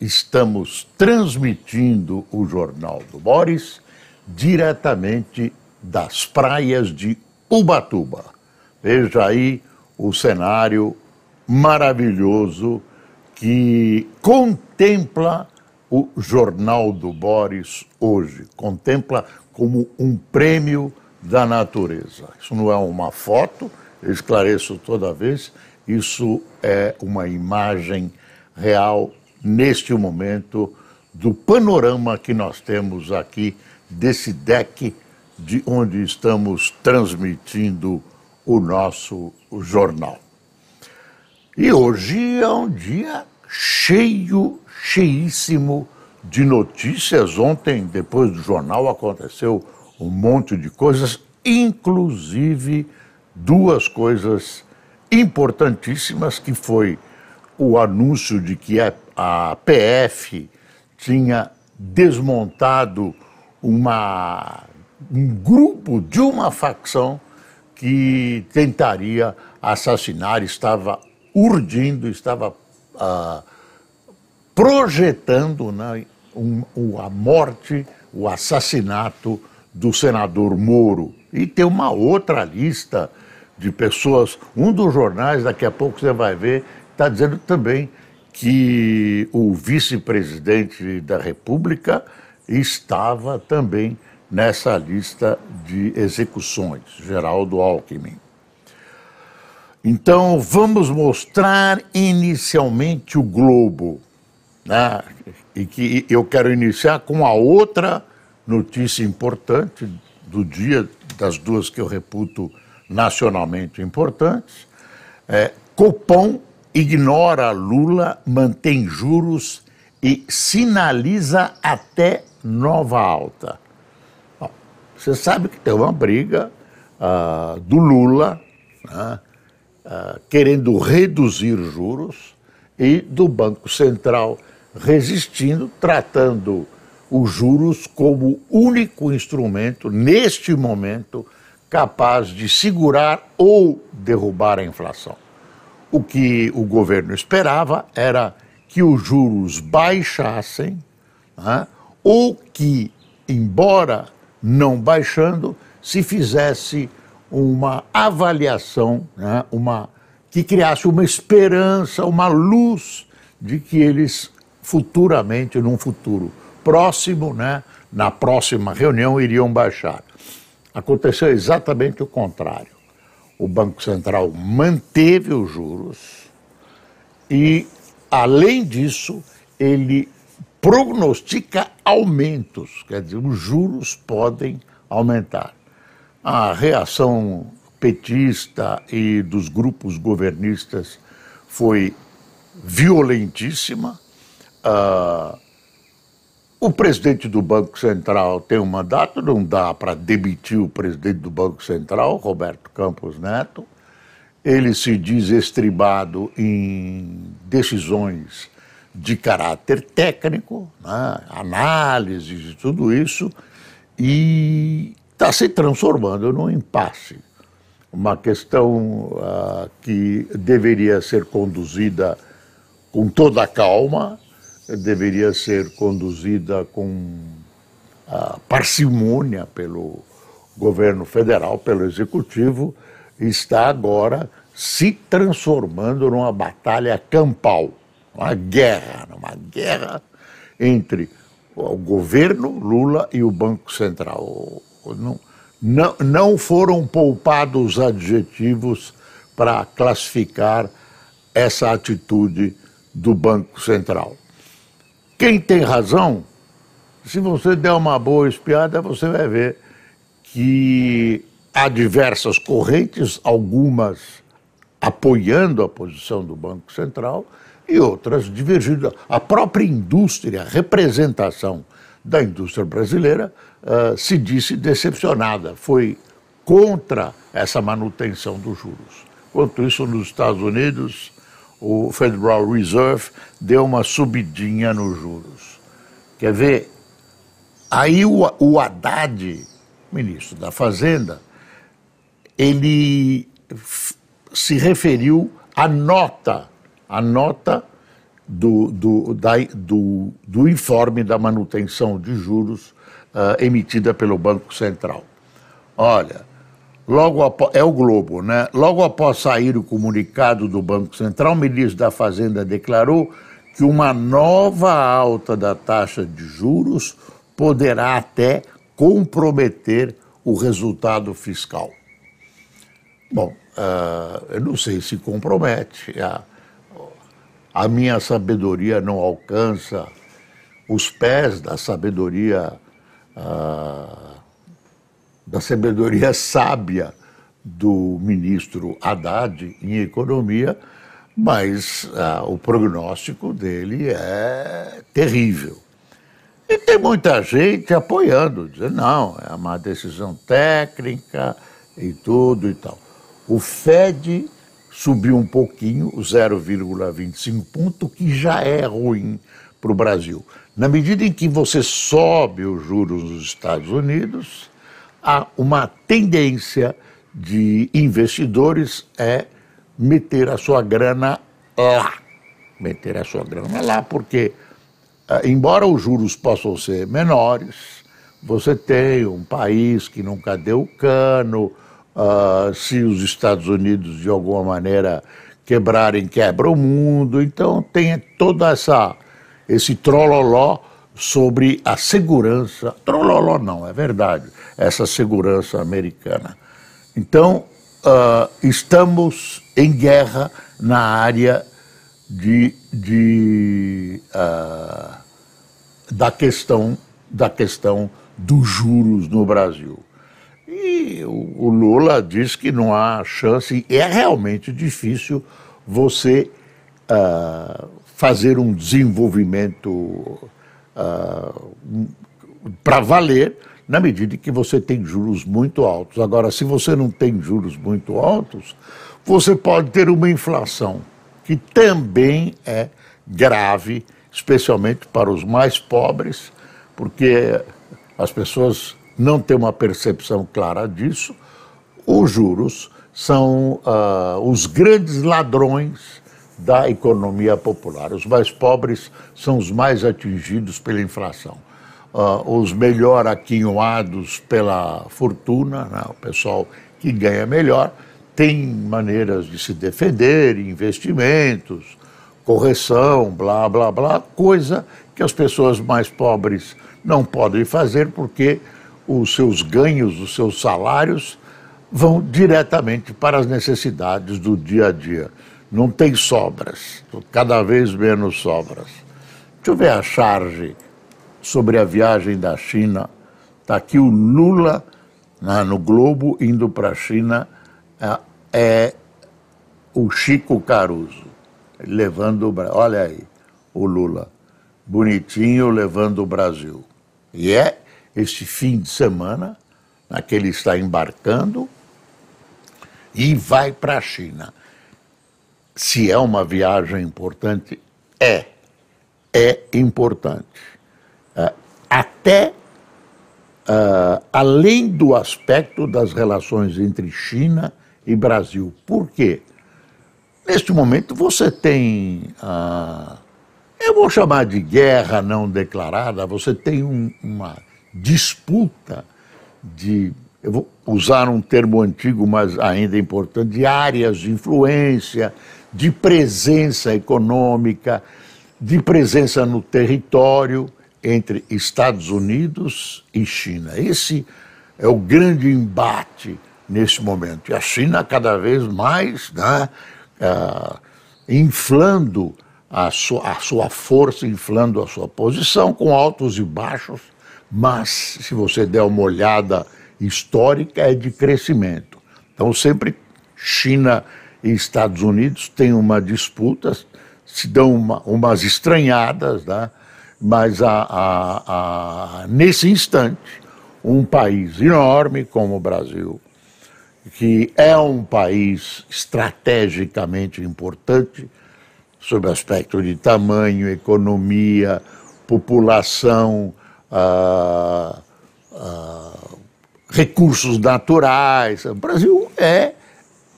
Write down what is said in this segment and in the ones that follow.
estamos transmitindo o Jornal do Boris diretamente das praias de Ubatuba. Veja aí o cenário maravilhoso que contempla o Jornal do Boris hoje. Contempla como um prêmio da natureza. Isso não é uma foto, eu esclareço toda vez, isso é uma imagem real neste momento do panorama que nós temos aqui desse deck de onde estamos transmitindo o nosso jornal. E hoje é um dia cheio, cheíssimo de notícias. Ontem, depois do jornal, aconteceu um monte de coisas, inclusive duas coisas importantíssimas que foi o anúncio de que a PF tinha desmontado uma, um grupo de uma facção que tentaria assassinar, estava urdindo, estava uh, projetando né, um, a morte, o assassinato do senador Moro. E tem uma outra lista de pessoas. Um dos jornais, daqui a pouco você vai ver, está dizendo também que o vice-presidente da República estava também nessa lista de execuções, Geraldo Alckmin. Então, vamos mostrar inicialmente o globo. Né? E que eu quero iniciar com a outra notícia importante do dia, das duas que eu reputo nacionalmente importantes. É, Copom ignora Lula, mantém juros e sinaliza até nova alta. Você sabe que tem uma briga uh, do Lula né, uh, querendo reduzir juros e do Banco Central resistindo, tratando os juros como único instrumento, neste momento, capaz de segurar ou derrubar a inflação. O que o governo esperava era que os juros baixassem, né, ou que, embora não baixando, se fizesse uma avaliação, né, uma, que criasse uma esperança, uma luz de que eles futuramente, num futuro próximo, né, na próxima reunião, iriam baixar. Aconteceu exatamente o contrário. O Banco Central manteve os juros e, além disso, ele prognostica aumentos, quer dizer, os juros podem aumentar. A reação petista e dos grupos governistas foi violentíssima. Uh, o presidente do Banco Central tem um mandato, não dá para demitir o presidente do Banco Central, Roberto Campos Neto. Ele se diz estribado em decisões de caráter técnico, né, análises e tudo isso, e está se transformando num impasse. Uma questão uh, que deveria ser conduzida com toda a calma, deveria ser conduzida com parcimônia pelo governo federal, pelo executivo, está agora se transformando numa batalha campal, uma guerra, uma guerra entre o governo Lula e o Banco Central. Não, não, não foram poupados adjetivos para classificar essa atitude do Banco Central. Quem tem razão, se você der uma boa espiada, você vai ver que há diversas correntes, algumas apoiando a posição do Banco Central, e outras divergindo. A própria indústria, a representação da indústria brasileira uh, se disse decepcionada, foi contra essa manutenção dos juros. Enquanto isso, nos Estados Unidos, o Federal Reserve deu uma subidinha nos juros. Quer ver? Aí o, o Haddad, ministro da Fazenda, ele se referiu à nota, à nota do, do, da, do, do informe da manutenção de juros uh, emitida pelo Banco Central. Olha, logo após, é o Globo, né? Logo após sair o comunicado do Banco Central, o ministro da Fazenda declarou que uma nova alta da taxa de juros poderá até comprometer o resultado fiscal. Bom, uh, eu não sei se compromete. A, a minha sabedoria não alcança os pés da sabedoria uh, da sabedoria sábia do ministro Haddad em economia, mas uh, o prognóstico dele é terrível. E tem muita gente apoiando, dizendo, não, é uma decisão técnica e tudo e tal. O Fed subiu um pouquinho, 0,25 ponto, que já é ruim para o Brasil. Na medida em que você sobe os juros nos Estados Unidos, há uma tendência de investidores é meter a sua grana lá. Meter a sua grana lá, porque, ah, embora os juros possam ser menores, você tem um país que nunca deu cano, Uh, se os Estados Unidos de alguma maneira quebrarem, quebra o mundo. Então tem toda essa esse trololó sobre a segurança. Trololó não, é verdade. Essa segurança americana. Então uh, estamos em guerra na área de, de uh, da questão da questão dos juros no Brasil. E o, Lula diz que não há chance, é realmente difícil você uh, fazer um desenvolvimento para valer na medida em que você tem juros muito altos. Agora, se você não tem juros muito altos, você pode ter uma inflação que também é grave, especialmente para os mais pobres, porque as pessoas não tem uma percepção clara disso, os juros são uh, os grandes ladrões da economia popular. Os mais pobres são os mais atingidos pela inflação. Uh, os melhor aquinhoados pela fortuna, né, o pessoal que ganha melhor, tem maneiras de se defender, investimentos, correção, blá, blá, blá, coisa que as pessoas mais pobres não podem fazer porque os seus ganhos, os seus salários vão diretamente para as necessidades do dia a dia. Não tem sobras, cada vez menos sobras. Deixa eu ver a charge sobre a viagem da China. Está aqui o Lula né, no Globo indo para a China. É, é, o Chico Caruso levando o Brasil. Olha aí, o Lula, bonitinho levando o Brasil. E é este fim de semana, na que ele está embarcando, e vai para a China. Se é uma viagem importante, é. É importante. Uh, até uh, além do aspecto das relações entre China e Brasil. Por quê? Neste momento você tem, uh, eu vou chamar de guerra não declarada, você tem um, uma disputa de, eu vou usar um termo antigo, mas ainda importante, de áreas de influência, de presença econômica, de presença no território entre Estados Unidos e China. Esse é o grande embate nesse momento. E a China cada vez mais né, uh, inflando a sua, a sua força, inflando a sua posição com altos e baixos mas se você der uma olhada histórica, é de crescimento. Então, sempre China e Estados Unidos têm uma disputa, se dão uma, umas estranhadas, né? Mas a, a, a, nesse instante, um país enorme como o Brasil, que é um país estrategicamente importante, sob aspecto de tamanho, economia, população, ah, ah, recursos naturais. O Brasil é,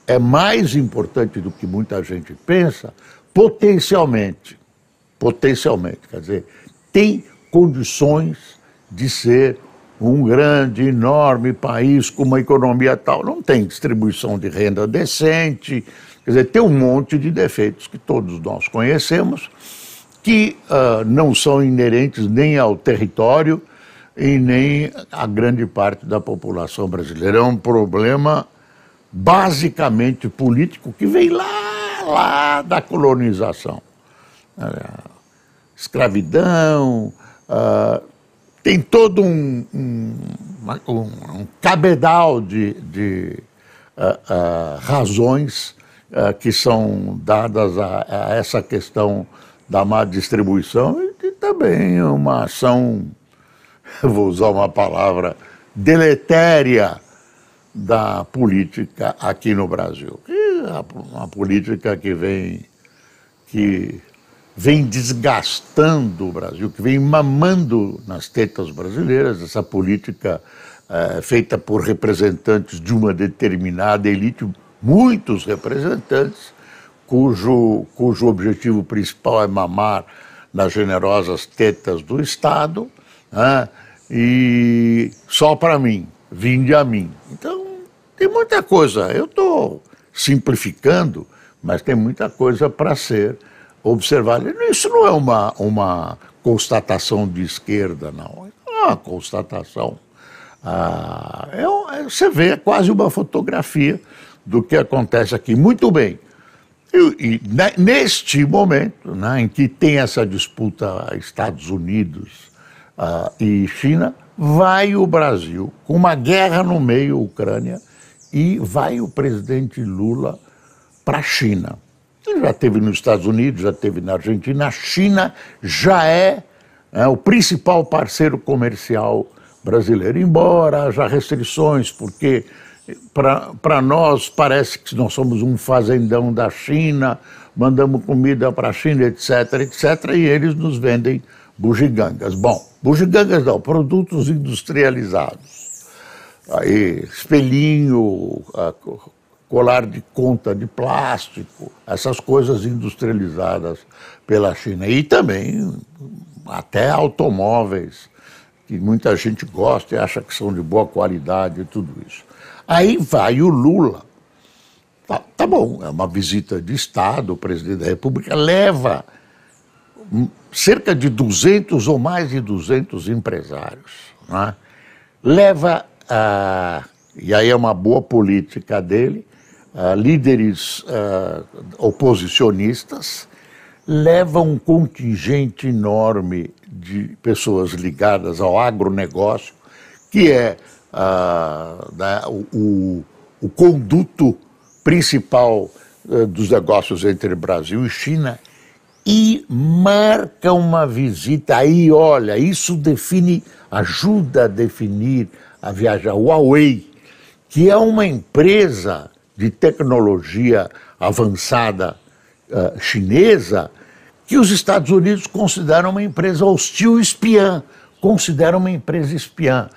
é mais importante do que muita gente pensa, potencialmente. Potencialmente, quer dizer, tem condições de ser um grande, enorme país com uma economia tal. Não tem distribuição de renda decente, quer dizer, tem um monte de defeitos que todos nós conhecemos, que uh, não são inerentes nem ao território e nem à grande parte da população brasileira. É um problema basicamente político que vem lá, lá da colonização. Escravidão, uh, tem todo um, um, um, um cabedal de, de uh, uh, razões que são dadas a, a, essa questão da má distribuição e também uma ação, vou usar uma palavra, deletéria da política aqui no Brasil. E uma política que vem, que vem desgastando o Brasil, que vem mamando nas tetas brasileiras, essa política é, feita por representantes de uma determinada elite, muitos representantes, cujo, cujo objetivo principal é mamar nas generosas tetas do Estado, né, e só para mim, vinde a mim. Então, tem muita coisa. Eu estou simplificando, mas tem muita coisa para ser observar. Isso não é uma, uma constatação de esquerda, não. É uma constatação. Ah, é, é, você vê é quase uma fotografia do que acontece aqui. Muito bem. E, e neste momento, né, em que tem essa disputa Estados Unidos ah, e China, vai o Brasil com uma guerra no meio, Ucrânia, e vai o presidente Lula para a China. Já teve nos Estados Unidos, já teve na Argentina. A China já é, é o principal parceiro comercial brasileiro, embora haja restrições, porque para nós parece que nós somos um fazendão da China, mandamos comida para a China, etc, etc, e eles nos vendem bugigangas. Bom, bugigangas não, produtos industrializados. Aí, espelhinho, colar de conta de plástico, essas coisas industrializadas pela China. E também até automóveis, que muita gente gosta e acha que são de boa qualidade e tudo isso. Aí vai o Lula. Tá, tá bom, é uma visita de Estado, o presidente da República leva cerca de 200 ou mais de 200 empresários. Né? Leva, ah, e aí é uma boa política dele, uh, líderes uh, oposicionistas, leva um contingente enorme de pessoas ligadas ao agronegócio, que é uh, o, o, conduto principal dos negócios entre Brasil e China, e marca uma visita. Aí, olha, isso define, ajuda a definir a viagem. A Huawei, que é uma empresa de tecnologia avançada uh, chinesa que os Estados Unidos consideram uma empresa hostil espiã, consideram uma empresa espiã.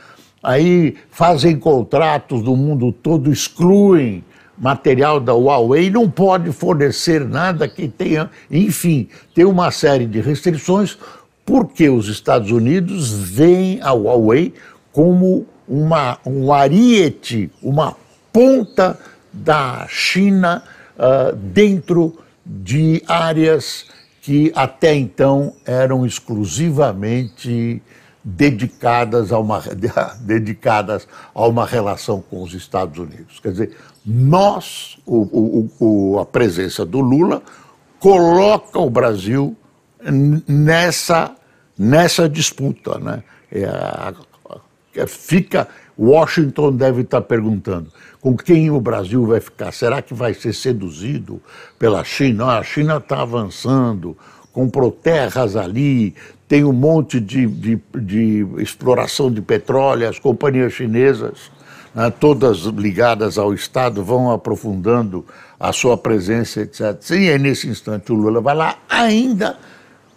Aí fazem contratos do mundo todo, excluem material da Huawei, não pode fornecer nada que tenha, enfim, tem uma série de restrições, porque os Estados Unidos veem a Huawei como uma, um ariete, uma ponta da China uh, dentro de áreas que até então eram exclusivamente dedicadas a uma, dedicadas a uma relação com os Estados Unidos. Quer dizer, nós, o, o, a presença do Lula, coloca o Brasil nessa, nessa disputa. Né? É, fica Washington deve estar perguntando com quem o Brasil vai ficar. Será que vai ser seduzido pela China? Ah, a China está avançando, comprou terras ali, tem um monte de, de, de exploração de petróleo, as companhias chinesas, né, todas ligadas ao Estado, vão aprofundando a sua presença, etc. E aí, nesse instante, o Lula vai lá ainda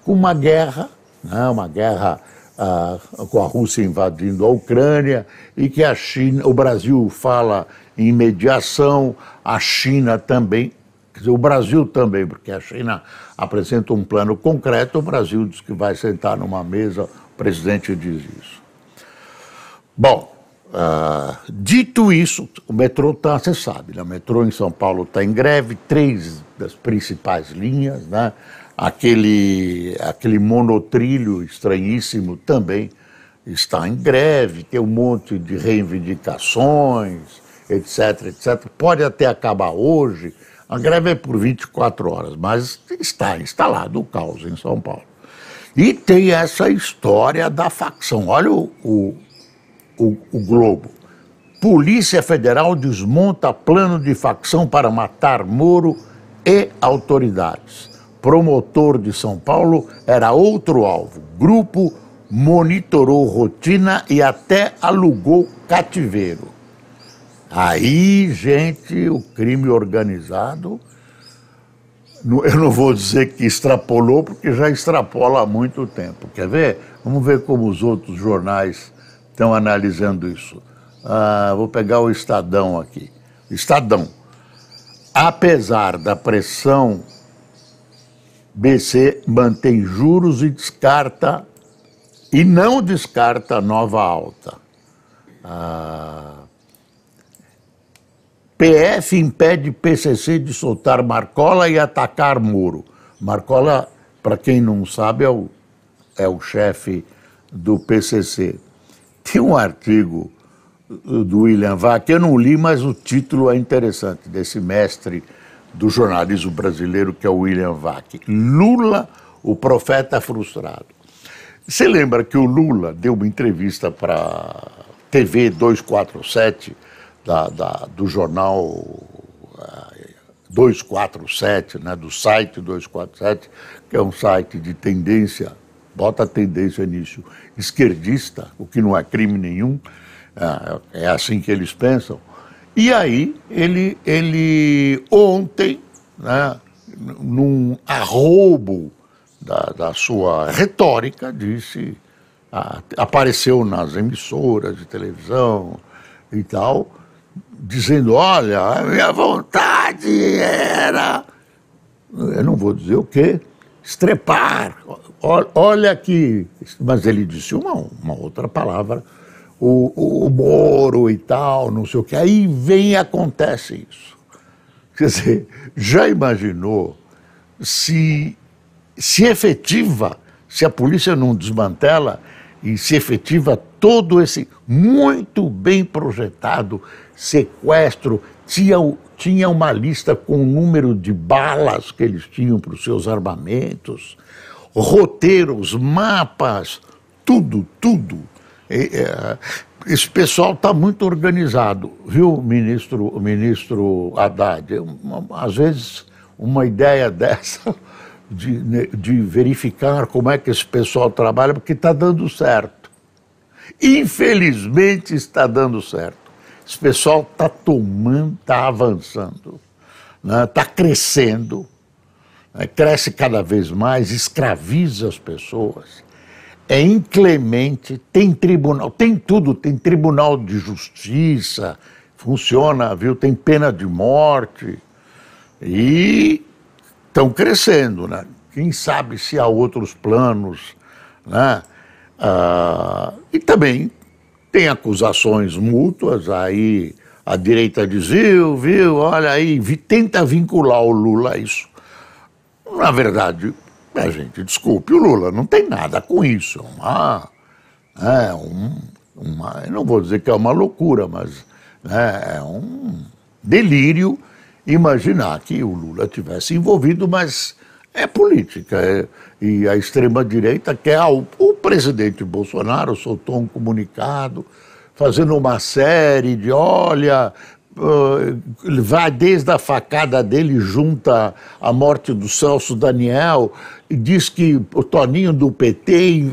com uma guerra, né, uma guerra ah, com a Rússia invadindo a Ucrânia e que a China, o Brasil fala em mediação, a China também, dizer, o Brasil também, porque a China apresenta um plano concreto, o Brasil diz que vai sentar numa mesa, o presidente diz isso. Bom, ah, dito isso, o metrô está, você sabe, né? o metrô em São Paulo está em greve, três das principais linhas, né? Aquele, aquele monotrilho estranhíssimo também está em greve, tem um monte de reivindicações, etc, etc. Pode até acabar hoje, a greve é por 24 horas, mas está instalado o caos em São Paulo. E tem essa história da facção. Olha o, o, o, o Globo. Polícia Federal desmonta plano de facção para matar Moro e autoridades promotor de São Paulo era outro alvo. Grupo monitorou rotina e até alugou cativeiro. Aí, gente, o crime organizado, eu não vou dizer que extrapolou, porque já extrapola há muito tempo. Quer ver? Vamos ver como os outros jornais estão analisando isso. Ah, vou pegar o Estadão aqui. Estadão. Apesar da pressão BC mantém juros e descarta e não descarta nova alta. Ah, PF impede PCC de soltar Marcola e atacar Moro. Marcola, para quem não sabe, é o, é o chefe do PCC. Tem um artigo do William Vac, eu não li, mas o título é interessante, desse mestre do jornalismo brasileiro, que é o William Vac. Lula, o profeta frustrado. Você lembra que o Lula deu uma entrevista para TV 247, da, da, do jornal 247, eh, né, do site 247, que é um site de tendência, bota tendência nisso, esquerdista, o que não é crime nenhum, é, é assim que eles pensam. E aí, ele, ele ontem, né, num arrobo da, da sua retórica, disse, a, apareceu nas emissoras de televisão e tal, dizendo: olha, a minha vontade era, eu não vou dizer o quê, estrepar. Olha aqui. Mas ele disse uma, uma outra palavra o, o, Moro e tal, não sei o que. Aí vem e acontece isso. Quer dizer, já imaginou se, se efetiva, se a polícia não desmantela e se efetiva todo esse muito bem projetado sequestro, tinha, tinha uma lista com o número de balas que eles tinham para os seus armamentos, roteiros, mapas, tudo, tudo esse pessoal está muito organizado, viu, ministro, ministro Haddad? Às vezes, uma ideia dessa, de, de verificar como é que esse pessoal trabalha, porque está dando certo. Infelizmente, está dando certo. Esse pessoal está tomando, está avançando, está né? Tá crescendo, né? cresce cada vez mais, escraviza as pessoas é inclemente, tem tribunal, tem tudo, tem tribunal de justiça, funciona, viu? Tem pena de morte e estão crescendo, né? Quem sabe se há outros planos, né? Ah, e também tem acusações mútuas, aí a direita diz, viu, viu, olha aí, tenta vincular o Lula a isso. Na verdade, é, gente, desculpe, o Lula não tem nada com isso. É uma. É um, uma eu não vou dizer que é uma loucura, mas né, é um delírio imaginar que o Lula tivesse envolvido, mas é política. É, e a extrema-direita quer. O, o presidente Bolsonaro soltou um comunicado fazendo uma série de, olha, uh, vai desde a facada dele junta a morte do Celso Daniel, e diz que o Toninho do PT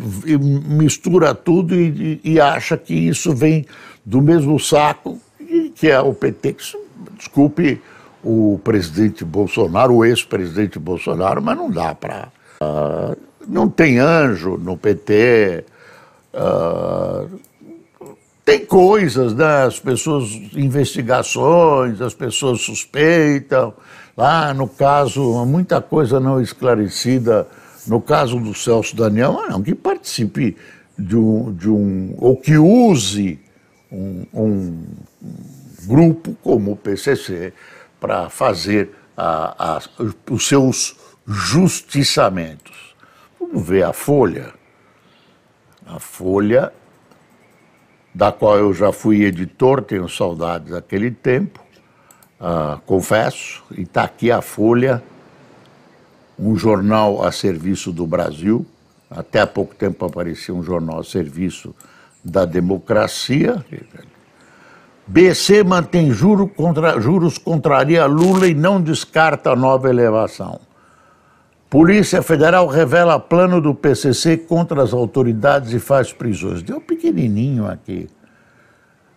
mistura tudo e, e acha que isso vem do mesmo saco que é o PT. Desculpe o presidente Bolsonaro, o ex-presidente Bolsonaro, mas não dá para. Uh, não tem anjo no PT. Uh, tem coisas, né? As pessoas, investigações, as pessoas suspeitam. Lá no caso, muita coisa não esclarecida. No caso do Celso Daniel, não, que participe de um, de um ou que use um, um grupo como o PCC para fazer a, a, os seus justiçamentos. Vamos ver a Folha. A Folha, da qual eu já fui editor, tenho saudades daquele tempo, uh, confesso, e está aqui a Folha, um jornal a serviço do Brasil. Até há pouco tempo aparecia um jornal a serviço da democracia. BC mantém juro contra, juros contraria Lula e não descarta nova elevação. Polícia Federal revela plano do PCC contra as autoridades e faz prisões. Deu pequenininho aqui.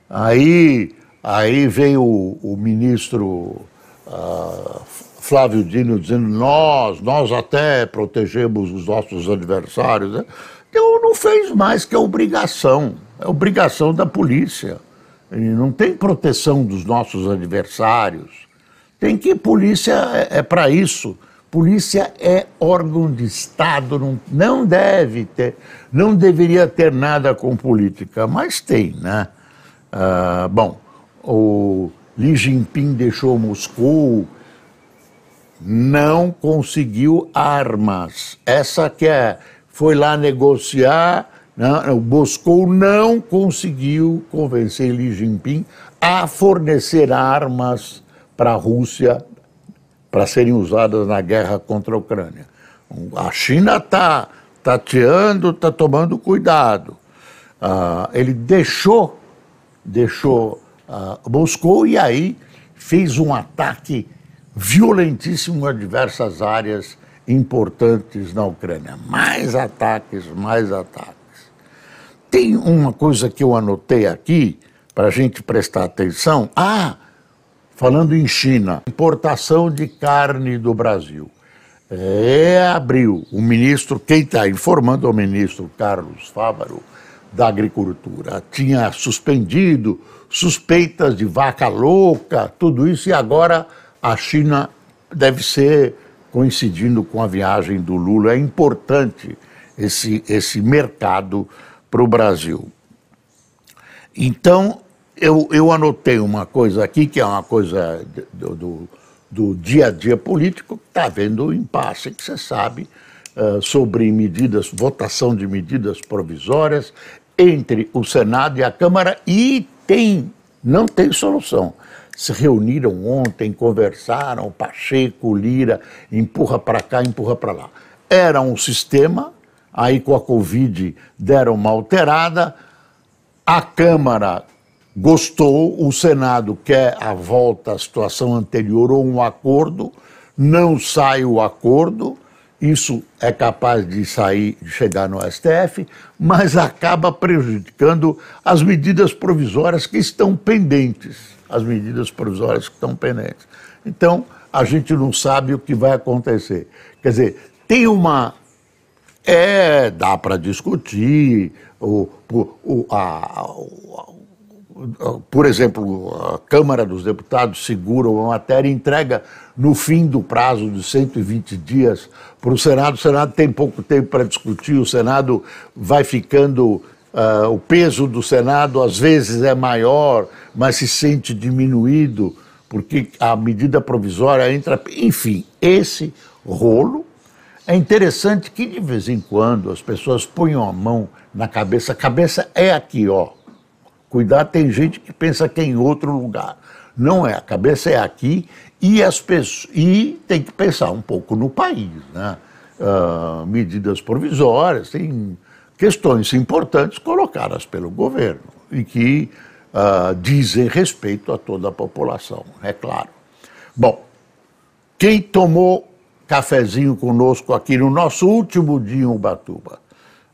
Aí, aí veio o, o ministro uh, Flávio Dino dizendo: nós, nós até protegemos os nossos adversários. Né? Então não fez mais que a obrigação, é obrigação da polícia. Não tem proteção dos nossos adversários. Tem que polícia é, é para isso. Polícia é órgão de Estado, não, não deve ter, não deveria ter nada com política, mas tem, né? Ah, bom, o Xi Jinping deixou Moscou, não conseguiu armas. Essa que é, foi lá negociar, né? o Moscou não conseguiu convencer Xi Jinping a fornecer armas para a Rússia para serem usadas na guerra contra a Ucrânia. A China está tateando, está tomando cuidado. Uh, ele deixou, deixou uh, Moscou e aí fez um ataque violentíssimo em diversas áreas importantes na Ucrânia. Mais ataques, mais ataques. Tem uma coisa que eu anotei aqui para a gente prestar atenção. Ah, falando em China, importação de carne do Brasil. É abril. O ministro, quem está informando é o ministro Carlos Fávaro, da Agricultura. Tinha suspendido suspeitas de vaca louca, tudo isso, e agora a China deve ser coincidindo com a viagem do Lula. É importante esse, esse mercado para o Brasil. Então, eu, eu anotei uma coisa aqui, que é uma coisa do, do, do dia a dia político, que está havendo um impasse, que você sabe, uh, sobre medidas, votação de medidas provisórias entre o Senado e a Câmara, e tem, não tem solução. Se reuniram ontem, conversaram, Pacheco, Lira, empurra para cá, empurra para lá. Era um sistema aí com a Covid deram uma alterada, a Câmara gostou, o Senado quer a volta à situação anterior ou um acordo, não sai o acordo, isso é capaz de sair, de chegar no STF, mas acaba prejudicando as medidas provisórias que estão pendentes, as medidas provisórias que estão pendentes. Então, a gente não sabe o que vai acontecer. Quer dizer, tem uma é, dá para discutir. O, o, a, por exemplo, a Câmara dos Deputados segura uma matéria e entrega no fim do prazo de 120 dias para o Senado. O Senado tem pouco tempo para discutir, o Senado vai ficando. Uh, o peso do Senado às vezes é maior, mas se sente diminuído, porque a medida provisória entra. Enfim, esse rolo é interessante que de vez em quando as pessoas ponham a mão na cabeça. A cabeça é aqui, ó. Cuidado, tem gente que pensa que é em outro lugar. Não é, a cabeça é aqui e as pessoas e tem que pensar um pouco no país, né? Uh, medidas provisórias, tem questões importantes colocadas pelo governo. e que uh, dizem respeito a toda a população, é claro. Bom, quem tomou cafezinho conosco aqui no nosso último dia em Ubatuba?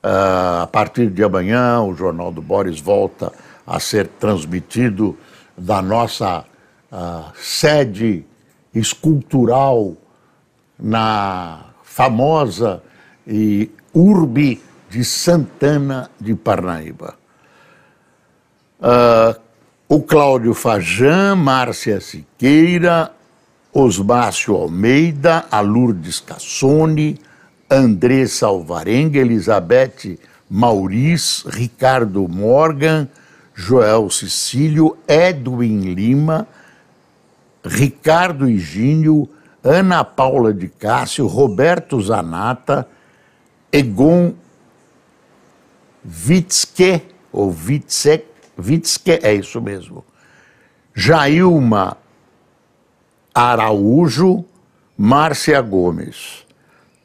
Uh, a partir de amanhã, o Jornal do Boris volta a ser transmitido da nossa uh, sede escultural na famosa e urbe de Santana de Parnaíba. Uh, o Cláudio Fajan, Márcia Siqueira, Osmácio Almeida, a Lourdes Cassone, Andressa Alvarenga, Elizabeth Mauriz, Ricardo Morgan, Joel Cecílio, Edwin Lima, Ricardo Higínio, Ana Paula de Cássio, Roberto Zanata, Egon Witzke, ou Witzek, Witzke, é isso mesmo, Jailma Araújo, Márcia Gomes.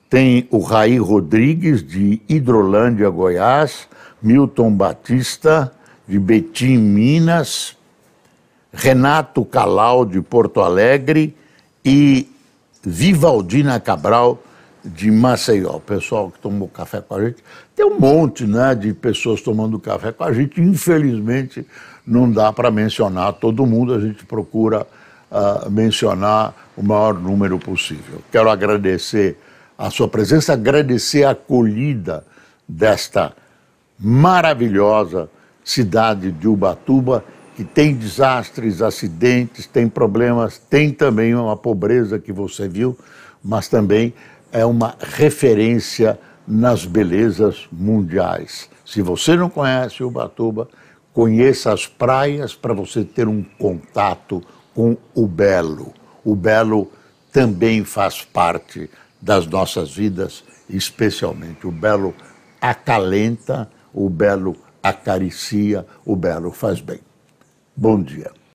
Tem o Raí Rodrigues, de Hidrolândia, Goiás, Milton Batista, de Betim, Minas, Renato Calau, de Porto Alegre, e Vivaldina Cabral, de Maceió. O pessoal que tomou café com a gente. Tem um monte né, de pessoas tomando café com a gente. Infelizmente, não dá para mencionar todo mundo. A gente procura uh, mencionar o maior número possível. Quero agradecer a sua presença, agradecer a acolhida desta maravilhosa cidade de Ubatuba, que tem desastres, acidentes, tem problemas, tem também uma pobreza que você viu, mas também é uma referência nas belezas mundiais. Se você não conhece Ubatuba, conheça as praias para você ter um contato com o belo. O belo também faz parte das nossas vidas, especialmente. O belo acalenta, o belo acaricia, o belo faz bem. Bom dia.